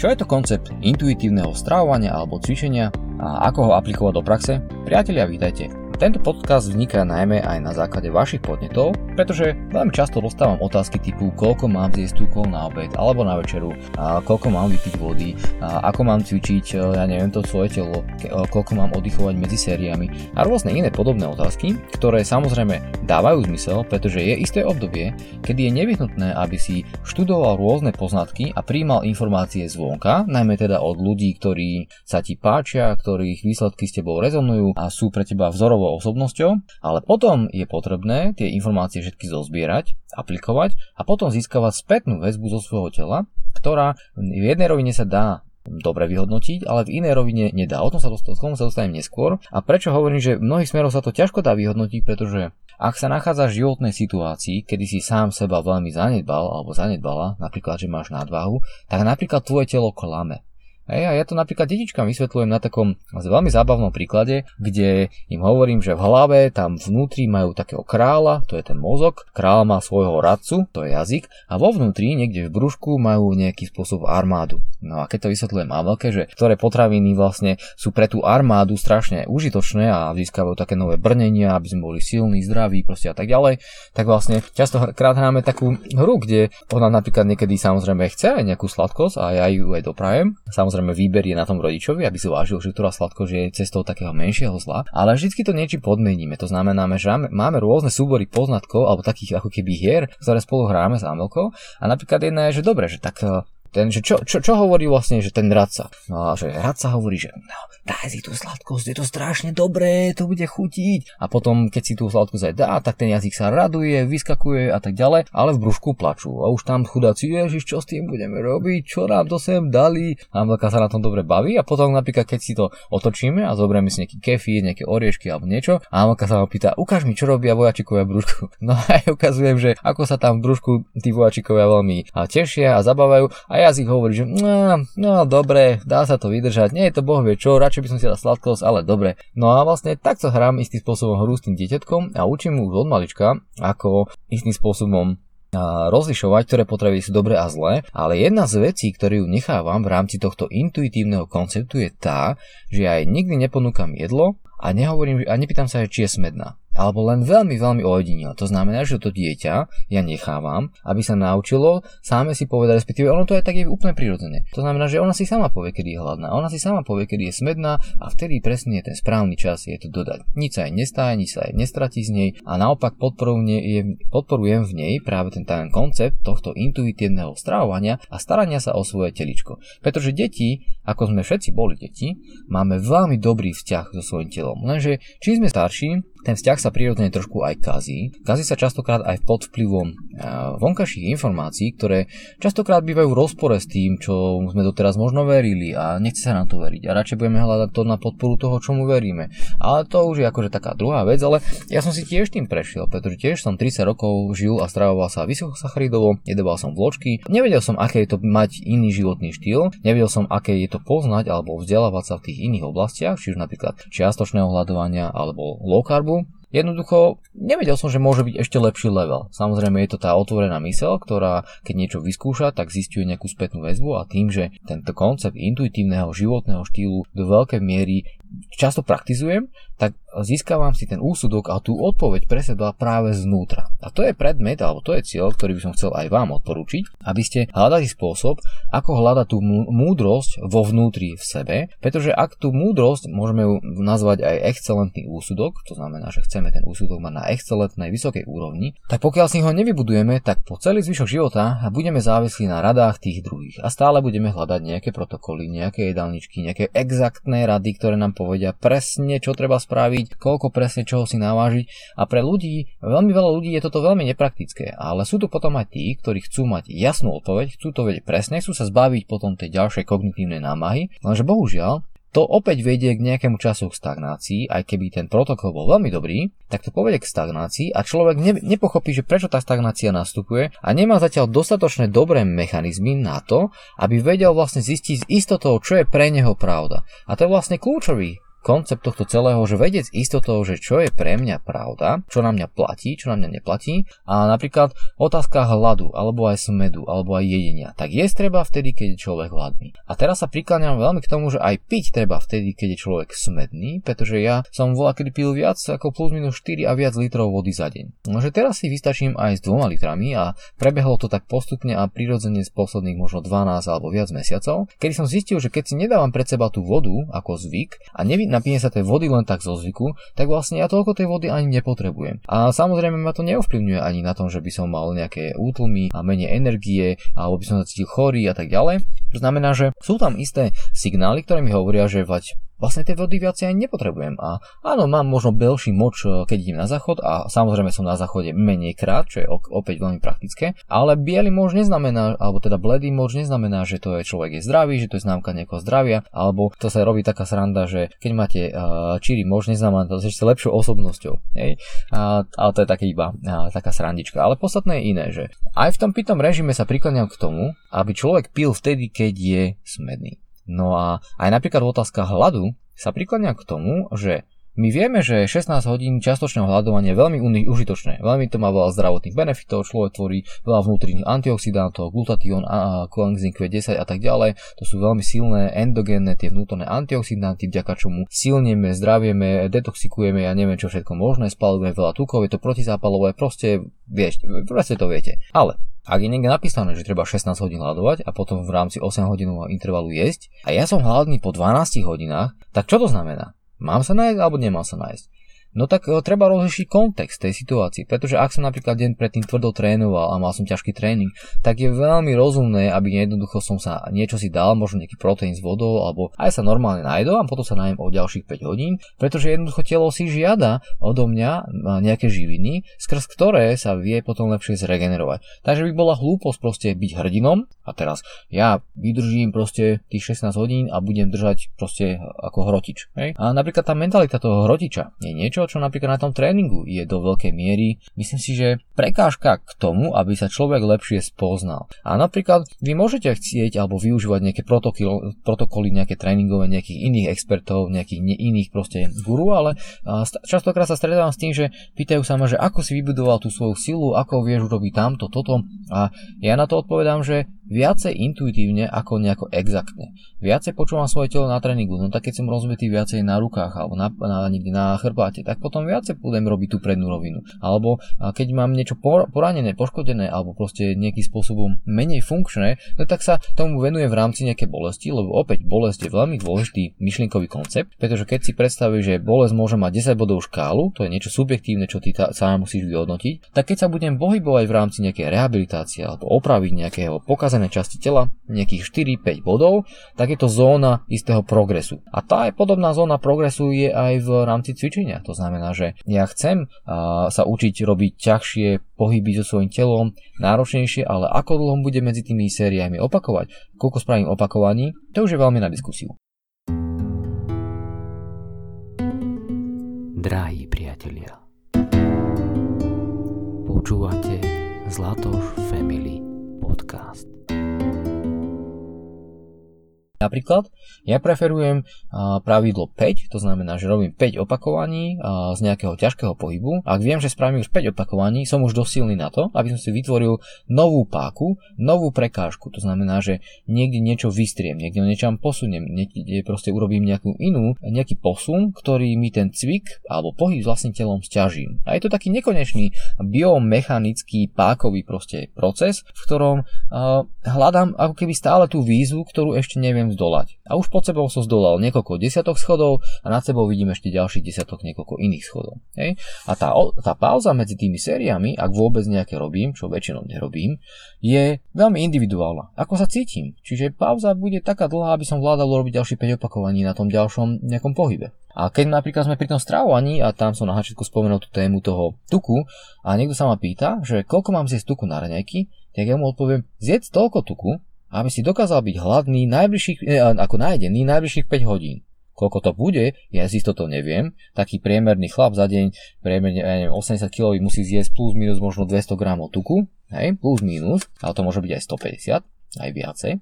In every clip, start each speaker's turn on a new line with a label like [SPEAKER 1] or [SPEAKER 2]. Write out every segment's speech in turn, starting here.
[SPEAKER 1] Čo je to koncept intuitívneho stravovania alebo cvičenia a ako ho aplikovať do praxe? Priatelia, vítajte. Tento podcast vzniká najmä aj na základe vašich podnetov, pretože veľmi často dostávam otázky typu koľko mám zjesť tukov na obed alebo na večeru, a koľko mám vypiť vody, a ako mám cvičiť, e, ja neviem to svoje telo, e, koľko mám oddychovať medzi sériami a rôzne iné podobné otázky, ktoré samozrejme dávajú zmysel, pretože je isté obdobie, kedy je nevyhnutné, aby si študoval rôzne poznatky a príjmal informácie zvonka, najmä teda od ľudí, ktorí sa ti páčia, ktorých výsledky s tebou rezonujú a sú pre teba vzorovo osobnosťou, ale potom je potrebné tie informácie všetky zozbierať, aplikovať a potom získavať spätnú väzbu zo svojho tela, ktorá v jednej rovine sa dá dobre vyhodnotiť, ale v inej rovine nedá. O tom sa, dostan- sa dostanem neskôr. A prečo hovorím, že v mnohých smeroch sa to ťažko dá vyhodnotiť, pretože ak sa nachádzaš v životnej situácii, kedy si sám seba veľmi zanedbal alebo zanedbala, napríklad, že máš nadvahu, tak napríklad tvoje telo klame. Hej, a ja to napríklad detičkám vysvetľujem na takom veľmi zábavnom príklade, kde im hovorím, že v hlave tam vnútri majú takého kráľa, to je ten mozog, král má svojho radcu, to je jazyk, a vo vnútri, niekde v brúšku, majú nejaký spôsob armádu. No a keď to vysvetľujem veľké, že ktoré potraviny vlastne sú pre tú armádu strašne užitočné a získavajú také nové brnenia, aby sme boli silní, zdraví, proste a tak ďalej, tak vlastne častokrát hráme takú hru, kde ona napríklad niekedy samozrejme chce aj nejakú sladkosť a ja ju aj doprajem. Samozrejme Samozrejme výber je na tom rodičovi, aby si vážil, že ktorá sladko je cestou takého menšieho zla, ale vždy to niečo podmeníme. To znamená, že máme rôzne súbory poznatkov alebo takých ako keby hier, ktoré spolu hráme s Amelkou a napríklad jedna je, že dobre, že tak ten, že čo, čo, čo hovorí vlastne, že ten radca? No a že radca hovorí, že no, daj si tú sladkosť, je to strašne dobré, to bude chutiť. A potom, keď si tú sladkosť aj dá, tak ten jazyk sa raduje, vyskakuje a tak ďalej, ale v brúšku plačú. A už tam chudáci, ježiš, čo s tým budeme robiť, čo nám to sem dali? A Amelka sa na tom dobre baví a potom napríklad, keď si to otočíme a zoberieme si nejaký kefír, nejaké oriešky alebo niečo, a Amelka sa ma pýta, ukáž mi, čo robia vojačikovia v brúšku. No a ja ukazujem, že ako sa tam v brúšku tí vojačikovia veľmi tešia a zabávajú a jazyk hovorí, že no, no dobre, dá sa to vydržať, nie je to boh vie čo, radšej by som si dal sladkosť, ale dobre. No a vlastne takto hrám istým spôsobom hru s tým dieťatkom a učím mu od malička, ako istým spôsobom rozlišovať, ktoré potravy sú dobré a zlé, ale jedna z vecí, ktorú nechávam v rámci tohto intuitívneho konceptu je tá, že ja aj nikdy neponúkam jedlo a nehovorím a nepýtam sa, či je smedná alebo len veľmi, veľmi ojedinil. To znamená, že to dieťa ja nechávam, aby sa naučilo sáme si povedať, respektíve ono to je tak je úplne prirodzené. To znamená, že ona si sama povie, kedy je hladná, ona si sama povie, kedy je smedná a vtedy presne je ten správny čas je to dodať. Nič sa aj nestáje, nič sa aj nestratí z nej a naopak podporujem, podporujem v nej práve ten, ten koncept tohto intuitívneho stravovania a starania sa o svoje teličko. Pretože deti, ako sme všetci boli deti, máme veľmi dobrý vzťah so svojím telom. Lenže čím sme starší, ten vzťah sa prirodzene trošku aj kazí. Kazí sa častokrát aj pod vplyvom eh, vonkajších informácií, ktoré častokrát bývajú v rozpore s tým, čo sme doteraz možno verili a nechce sa nám to veriť. A radšej budeme hľadať to na podporu toho, čomu veríme. Ale to už je akože taká druhá vec, ale ja som si tiež tým prešiel, pretože tiež som 30 rokov žil a stravoval sa vysokosacharidovo, jedoval som vločky, nevedel som, aké je to mať iný životný štýl, nevedel som, aké je to poznať alebo vzdelávať sa v tých iných oblastiach, či už napríklad čiastočného hľadovania alebo low acabou. Jednoducho, nevedel som, že môže byť ešte lepší level. Samozrejme je to tá otvorená mysel, ktorá keď niečo vyskúša, tak zistuje nejakú spätnú väzbu a tým, že tento koncept intuitívneho životného štýlu do veľkej miery často praktizujem, tak získavam si ten úsudok a tú odpoveď pre seba práve znútra. A to je predmet, alebo to je cieľ, ktorý by som chcel aj vám odporúčiť, aby ste hľadali spôsob, ako hľadať tú múdrosť vo vnútri v sebe, pretože ak tú múdrosť môžeme ju nazvať aj excelentný úsudok, to znamená, že chceme ten úsudok mať na excelentnej vysokej úrovni, tak pokiaľ si ho nevybudujeme, tak po celý zvyšok života budeme závislí na radách tých druhých a stále budeme hľadať nejaké protokoly, nejaké jedálničky, nejaké exaktné rady, ktoré nám povedia presne, čo treba spraviť, koľko presne čoho si navážiť. A pre ľudí, veľmi veľa ľudí je toto veľmi nepraktické, ale sú tu potom aj tí, ktorí chcú mať jasnú odpoveď, chcú to vedieť presne, chcú sa zbaviť potom tej ďalšej kognitívnej námahy, lenže bohužiaľ to opäť vedie k nejakému času k stagnácii, aj keby ten protokol bol veľmi dobrý, tak to povedie k stagnácii a človek ne, nepochopí, že prečo tá stagnácia nastupuje a nemá zatiaľ dostatočné dobré mechanizmy na to, aby vedel vlastne zistiť s istotou, čo je pre neho pravda. A to je vlastne kľúčový koncept tohto celého, že vedieť istotou, že čo je pre mňa pravda, čo na mňa platí, čo na mňa neplatí a napríklad otázka hladu, alebo aj smedu, alebo aj jedenia. Tak jesť treba vtedy, keď je človek hladný. A teraz sa prikláňam veľmi k tomu, že aj piť treba vtedy, keď je človek smedný, pretože ja som volá, kedy pil viac ako plus minus 4 a viac litrov vody za deň. No, že teraz si vystačím aj s dvoma litrami a prebehlo to tak postupne a prirodzene z posledných možno 12 alebo viac mesiacov, kedy som zistil, že keď si nedávam pred seba tú vodu ako zvyk a nevy, napíne sa tej vody len tak zo zvyku, tak vlastne ja toľko tej vody ani nepotrebujem. A samozrejme ma to neovplyvňuje ani na tom, že by som mal nejaké útlmy a menej energie alebo by som sa cítil chorý a tak ďalej. To znamená, že sú tam isté signály, ktoré mi hovoria, že vať vlastne tej vody viacej ani nepotrebujem. A áno, mám možno belší moč, e, keď idem na záchod a samozrejme som na záchode menej krát, čo je opäť veľmi praktické, ale biely moč neznamená, alebo teda bledý moč neznamená, že to je človek je zdravý, že to je známka nejakého zdravia, alebo to sa robí taká sranda, že keď máte uh, číri moč, neznamená to, že ste lepšou osobnosťou. Hej? A, ale to je také iba uh, taká srandička. Ale podstatné je iné, že aj v tom pitom režime sa prikláňam k tomu, aby človek pil vtedy, keď je smedný. No a aj napríklad otázka hladu sa prikladňa k tomu, že my vieme, že 16 hodín častočného hľadovania je veľmi užitočné. Veľmi to má veľa zdravotných benefitov, človek tvorí veľa vnútorných antioxidantov, glutatión, coenzyme Q10 a tak ďalej. To sú veľmi silné endogénne tie vnútorné antioxidanty, vďaka čomu silneme, zdravieme, detoxikujeme, ja neviem čo všetko možné, spalujeme veľa tukov, je to protizápalové, proste, vieš, proste to viete. Ale ak je niekde napísané, že treba 16 hodín hľadovať a potom v rámci 8 hodinového intervalu jesť a ja som hladný po 12 hodinách, tak čo to znamená? Mám sa nájsť alebo nemám sa nájsť? No tak e, treba rozlišiť kontext tej situácii, pretože ak som napríklad deň predtým tvrdo trénoval a mal som ťažký tréning, tak je veľmi rozumné, aby jednoducho som sa niečo si dal, možno nejaký proteín s vodou, alebo aj sa normálne najdol a potom sa najem o ďalších 5 hodín, pretože jednoducho telo si žiada odo mňa e, nejaké živiny, skrz ktoré sa vie potom lepšie zregenerovať. Takže by bola hlúposť proste byť hrdinom a teraz ja vydržím proste tých 16 hodín a budem držať proste ako hrotič. Hej? A napríklad tá mentalita toho hrotiča je niečo, niečo, čo napríklad na tom tréningu je do veľkej miery, myslím si, že prekážka k tomu, aby sa človek lepšie spoznal. A napríklad vy môžete chcieť alebo využívať nejaké protokoly, nejaké tréningové nejakých iných expertov, nejakých ne, iných proste guru, ale častokrát sa stretávam s tým, že pýtajú sa ma, že ako si vybudoval tú svoju silu, ako vieš urobiť tamto, toto. A ja na to odpovedám, že viacej intuitívne ako nejako exaktne. Viacej počúvam svoje telo na tréningu, no tak keď som rozbitý viacej na rukách alebo na, na, niekde na chrbáte, tak potom viacej budem robiť tú prednú rovinu. Alebo keď mám niečo poranené, poškodené alebo proste nejakým spôsobom menej funkčné, no tak sa tomu venujem v rámci nejakej bolesti, lebo opäť bolesť je veľmi dôležitý myšlienkový koncept, pretože keď si predstavíš, že bolesť môže mať 10 bodov škálu, to je niečo subjektívne, čo ty sám musíš vyhodnotiť, tak keď sa budem pohybovať v rámci nejakej rehabilitácie alebo opraviť nejakého pokazeného zrazené časti tela, nejakých 4-5 bodov, tak je to zóna istého progresu. A tá je podobná zóna progresu je aj v rámci cvičenia. To znamená, že ja chcem sa učiť robiť ťažšie pohyby so svojím telom, náročnejšie, ale ako dlho bude medzi tými sériami opakovať, koľko spravím opakovaní, to už je veľmi na diskusiu.
[SPEAKER 2] Drahí priatelia, počúvate Zlatoš Family Podcast.
[SPEAKER 1] Napríklad ja preferujem pravidlo 5, to znamená, že robím 5 opakovaní z nejakého ťažkého pohybu. Ak viem, že spravím už 5 opakovaní, som už dosilný na to, aby som si vytvoril novú páku, novú prekážku. To znamená, že niekde niečo vystriem, niekde niečo posuniem, niekde proste urobím nejakú inú, nejaký posun, ktorý mi ten cvik alebo pohyb s vlastným telom stiažím. A je to taký nekonečný biomechanický pákový proste proces, v ktorom hľadám ako keby stále tú výzvu, ktorú ešte neviem zdolať. A už pod sebou som zdolal niekoľko desiatok schodov a nad sebou vidím ešte ďalších desiatok niekoľko iných schodov. Hej? A tá, tá pauza medzi tými sériami, ak vôbec nejaké robím, čo väčšinou nerobím, je veľmi individuálna. Ako sa cítim. Čiže pauza bude taká dlhá, aby som vládal robiť ďalšie 5 opakovaní na tom ďalšom nejakom pohybe. A keď napríklad sme pri tom stravovaní a tam som na hačiatku spomenul tú tému toho tuku a niekto sa ma pýta, že koľko mám zjesť tuku na raňajky, tak ja mu odpoviem, zjedz toľko tuku, aby si dokázal byť hladný najbližších, eh, ako najedený najbližších 5 hodín. Koľko to bude, ja si to neviem. Taký priemerný chlap za deň, priemerne ja neviem, 80 kg musí zjesť plus minus možno 200 g tuku, hej, plus minus, ale to môže byť aj 150, aj viacej.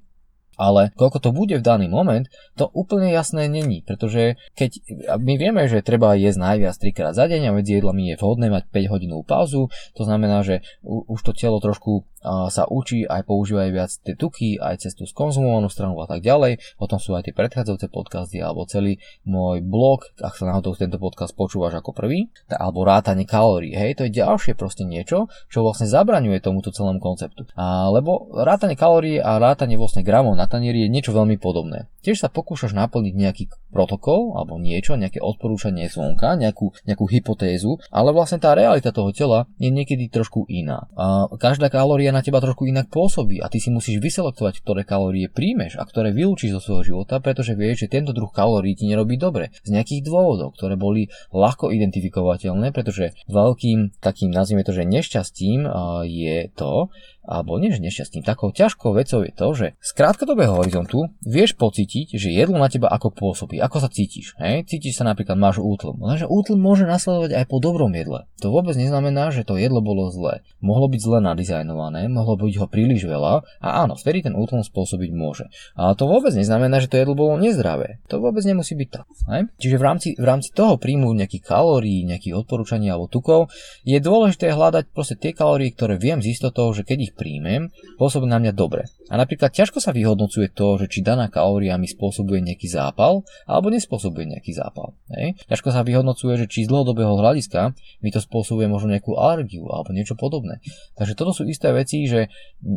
[SPEAKER 1] Ale koľko to bude v daný moment, to úplne jasné není, pretože keď my vieme, že treba jesť najviac 3 krát za deň a medzi jedlami je vhodné mať 5 hodinovú pauzu, to znamená, že už to telo trošku sa učí aj používajú viac tie tuky, aj cez tú skonzumovanú stranu a tak ďalej. O tom sú aj tie predchádzajúce podcasty alebo celý môj blog, ak sa náhodou tento podcast počúvaš ako prvý, alebo rátanie kalórií. Hej, to je ďalšie proste niečo, čo vlastne zabraňuje tomuto celému konceptu. A, lebo rátanie kalórií a rátanie vlastne gramov na tanieri je niečo veľmi podobné. Tiež sa pokúšaš naplniť nejaký protokol alebo niečo, nejaké odporúčanie zvonka, nejakú, nejakú hypotézu, ale vlastne tá realita toho tela je niekedy trošku iná. A každá kalória kalória na teba trošku inak pôsobí a ty si musíš vyselektovať, ktoré kalórie príjmeš a ktoré vylúčiš zo svojho života, pretože vieš, že tento druh kalórií ti nerobí dobre. Z nejakých dôvodov, ktoré boli ľahko identifikovateľné, pretože veľkým takým, nazvime to, že nešťastím je to, alebo nie že nešťastím, takou ťažkou vecou je to, že z krátkodobého horizontu vieš pocítiť, že jedlo na teba ako pôsobí, ako sa cítiš. Hej? Cítiš sa napríklad, máš útlm. Lenže útlm môže nasledovať aj po dobrom jedle. To vôbec neznamená, že to jedlo bolo zlé. Mohlo byť zle nadizajnované, mohlo byť ho príliš veľa a áno, vtedy ten útlm spôsobiť môže. Ale to vôbec neznamená, že to jedlo bolo nezdravé. To vôbec nemusí byť tak. Hej? Čiže v rámci, v rámci toho príjmu nejakých kalórií, nejakých odporúčaní alebo tukov je dôležité hľadať proste tie kalórie, ktoré viem z istotou, že keď ich príjmem, pôsobí na mňa dobre. A napríklad ťažko sa vyhodnocuje to, že či daná kalória mi spôsobuje nejaký zápal alebo nespôsobuje nejaký zápal. Hej. Ťažko sa vyhodnocuje, že či z dlhodobého hľadiska mi to spôsobuje možno nejakú alergiu alebo niečo podobné. Takže toto sú isté veci, že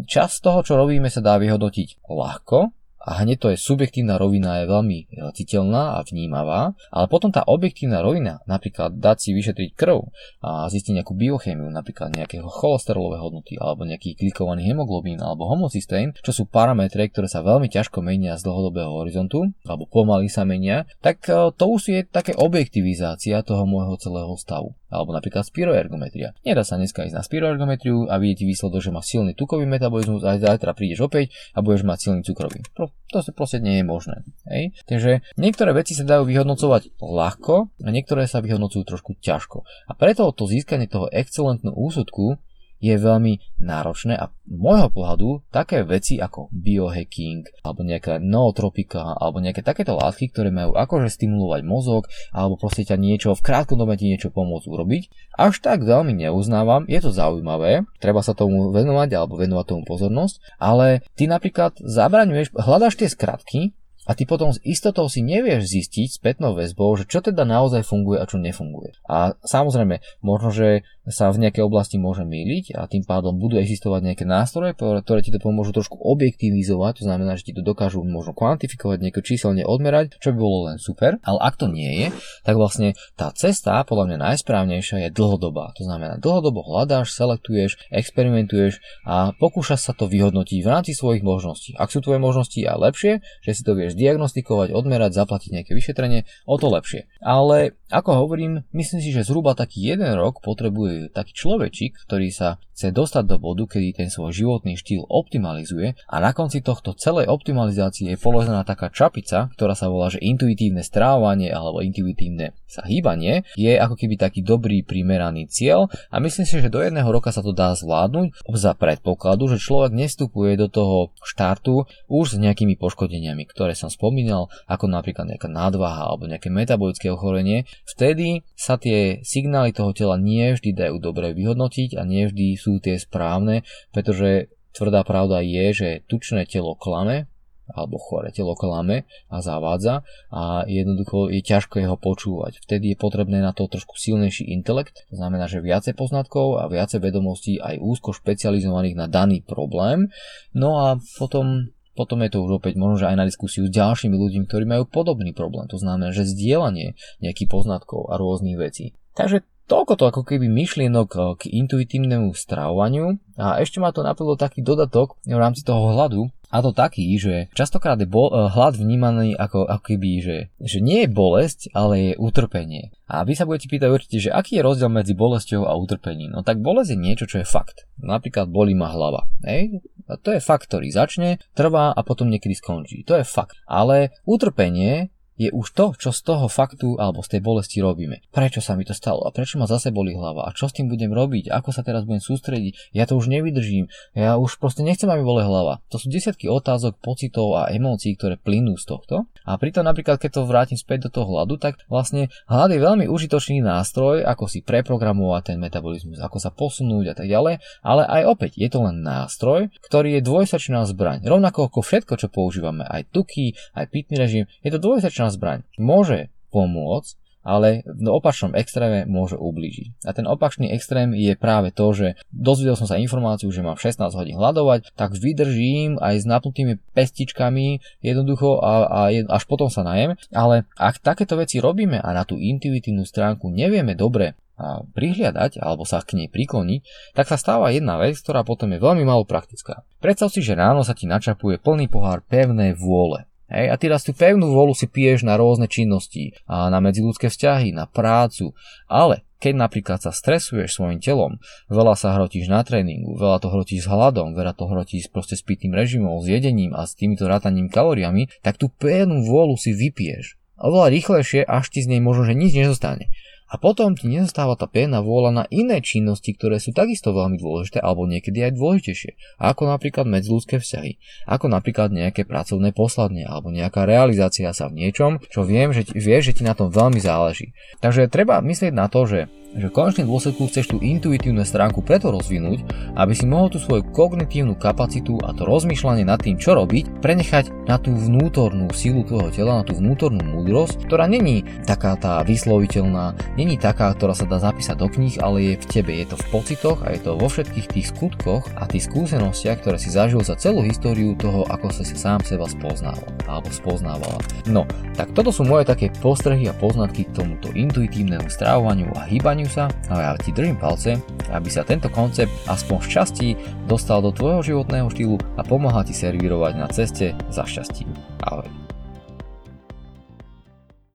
[SPEAKER 1] čas toho, čo robíme, sa dá vyhodnotiť ľahko, a hneď to je subjektívna rovina je veľmi citeľná a vnímavá, ale potom tá objektívna rovina, napríklad dať si vyšetriť krv a zistiť nejakú biochémiu, napríklad nejakého cholesterolové hodnoty alebo nejaký klikovaný hemoglobín alebo homocystén, čo sú parametre, ktoré sa veľmi ťažko menia z dlhodobého horizontu alebo pomaly sa menia, tak e, to už je také objektivizácia toho môjho celého stavu alebo napríklad spiroergometria. Nedá sa dneska ísť na spiroergometriu a vidieť výsledok, že má silný tukový metabolizmus a zajtra prídeš opäť a budeš mať silný cukrový. To sa proste nie je možné. Hej? Takže niektoré veci sa dajú vyhodnocovať ľahko a niektoré sa vyhodnocujú trošku ťažko. A preto to získanie toho excelentného úsudku je veľmi náročné a môjho pohľadu také veci ako biohacking alebo nejaká nootropika alebo nejaké takéto látky, ktoré majú akože stimulovať mozog alebo proste ťa niečo v krátkom dobe ti niečo pomôcť urobiť, až tak veľmi neuznávam, je to zaujímavé, treba sa tomu venovať alebo venovať tomu pozornosť, ale ty napríklad zabraňuješ, hľadáš tie skratky, a ty potom s istotou si nevieš zistiť spätnou väzbou, že čo teda naozaj funguje a čo nefunguje. A samozrejme, možno, že sa v nejakej oblasti môže myliť a tým pádom budú existovať nejaké nástroje, ktoré ti to pomôžu trošku objektivizovať, to znamená, že ti to dokážu možno kvantifikovať, nieko číselne odmerať, čo by bolo len super, ale ak to nie je, tak vlastne tá cesta podľa mňa najsprávnejšia je dlhodobá. To znamená, dlhodobo hľadáš, selektuješ, experimentuješ a pokúšaš sa to vyhodnotiť v rámci svojich možností. Ak sú tvoje možnosti aj lepšie, že si to vieš diagnostikovať, odmerať, zaplatiť nejaké vyšetrenie, o to lepšie. Ale ako hovorím, myslím si, že zhruba taký jeden rok potrebuje taký človečik, ktorý sa chce dostať do bodu, kedy ten svoj životný štýl optimalizuje a na konci tohto celej optimalizácie je položená taká čapica, ktorá sa volá, že intuitívne strávanie alebo intuitívne sa hýbanie, je ako keby taký dobrý primeraný cieľ a myslím si, že do jedného roka sa to dá zvládnuť za predpokladu, že človek nestupuje do toho štartu už s nejakými poškodeniami, ktoré som spomínal, ako napríklad nejaká nadvaha alebo nejaké metabolické ochorenie. Vtedy sa tie signály toho tela nie vždy dajú dobre vyhodnotiť a nie vždy sú tie správne, pretože tvrdá pravda je, že tučné telo klame, alebo chore telo klame a zavádza a jednoducho je ťažko jeho počúvať. Vtedy je potrebné na to trošku silnejší intelekt, to znamená, že viacej poznatkov a viacej vedomostí aj úzko špecializovaných na daný problém. No a potom potom je to už opäť možno, že aj na diskusiu s ďalšími ľuďmi, ktorí majú podobný problém. To znamená, že zdieľanie nejakých poznatkov a rôznych vecí. Takže Toľko to ako keby myšlienok eh, k intuitívnemu stravovaniu a ešte ma to napadlo taký dodatok v rámci toho hladu a to taký, že častokrát je bol, eh, hlad vnímaný ako, ako keby, že, že nie je bolesť, ale je utrpenie. A vy sa budete pýtať určite, že aký je rozdiel medzi bolesťou a utrpením. No tak bolesť je niečo, čo je fakt. Napríklad bolí ma hlava. Hej? A to je fakt, ktorý začne, trvá a potom niekedy skončí. To je fakt. Ale utrpenie je už to, čo z toho faktu alebo z tej bolesti robíme. Prečo sa mi to stalo a prečo ma zase boli hlava a čo s tým budem robiť, ako sa teraz budem sústrediť, ja to už nevydržím, ja už proste nechcem, aby boli hlava. To sú desiatky otázok, pocitov a emócií, ktoré plynú z tohto. A pritom napríklad, keď to vrátim späť do toho hladu, tak vlastne hlad je veľmi užitočný nástroj, ako si preprogramovať ten metabolizmus, ako sa posunúť a tak ďalej, ale aj opäť je to len nástroj, ktorý je dvojsačná zbraň. Rovnako ako všetko, čo používame, aj tuky, aj pitný režim, je to dvojsačná zbraň. Môže pomôcť, ale v opačnom extréme môže ublížiť. A ten opačný extrém je práve to, že dozvedel som sa informáciu, že mám 16 hodín hľadovať, tak vydržím aj s napnutými pestičkami jednoducho a, a až potom sa najem. Ale ak takéto veci robíme a na tú intuitívnu stránku nevieme dobre prihliadať alebo sa k nej prikloniť, tak sa stáva jedna vec, ktorá potom je veľmi malo praktická. Predstav si, že ráno sa ti načapuje plný pohár pevnej vôle. Hej, a ty raz tú pevnú volu si piješ na rôzne činnosti, a na medziludské vzťahy, na prácu, ale keď napríklad sa stresuješ svojim telom, veľa sa hrotíš na tréningu, veľa to hrotíš s hladom, veľa to hrotíš proste s pitným režimom, s jedením a s týmito rátaním kalóriami, tak tú pevnú vôľu si vypiješ. Oveľa rýchlejšie, až ti z nej možno, že nič nezostane. A potom ti nezostáva tá pevná vôľa na iné činnosti, ktoré sú takisto veľmi dôležité alebo niekedy aj dôležitejšie. Ako napríklad medziludské vzťahy. Ako napríklad nejaké pracovné posladne alebo nejaká realizácia sa v niečom, čo viem, že, vieš, že ti na tom veľmi záleží. Takže treba myslieť na to, že že v konečnom dôsledku chceš tú intuitívnu stránku preto rozvinúť, aby si mohol tú svoju kognitívnu kapacitu a to rozmýšľanie nad tým, čo robiť, prenechať na tú vnútornú silu tvojho tela, na tú vnútornú múdrosť, ktorá není taká tá vysloviteľná, není taká, ktorá sa dá zapísať do kníh, ale je v tebe, je to v pocitoch a je to vo všetkých tých skutkoch a tých skúsenostiach, ktoré si zažil za celú históriu toho, ako si sa sám seba spoznával alebo spoznávala. No, tak toto sú moje také postrehy a poznatky k tomuto intuitívnemu stravovaniu a hýbaniu Nenaháňu sa, ale ja ti držím palce, aby sa tento koncept aspoň v časti dostal do tvojho životného štýlu a pomáha ti servírovať na ceste za šťastím. Ahoj.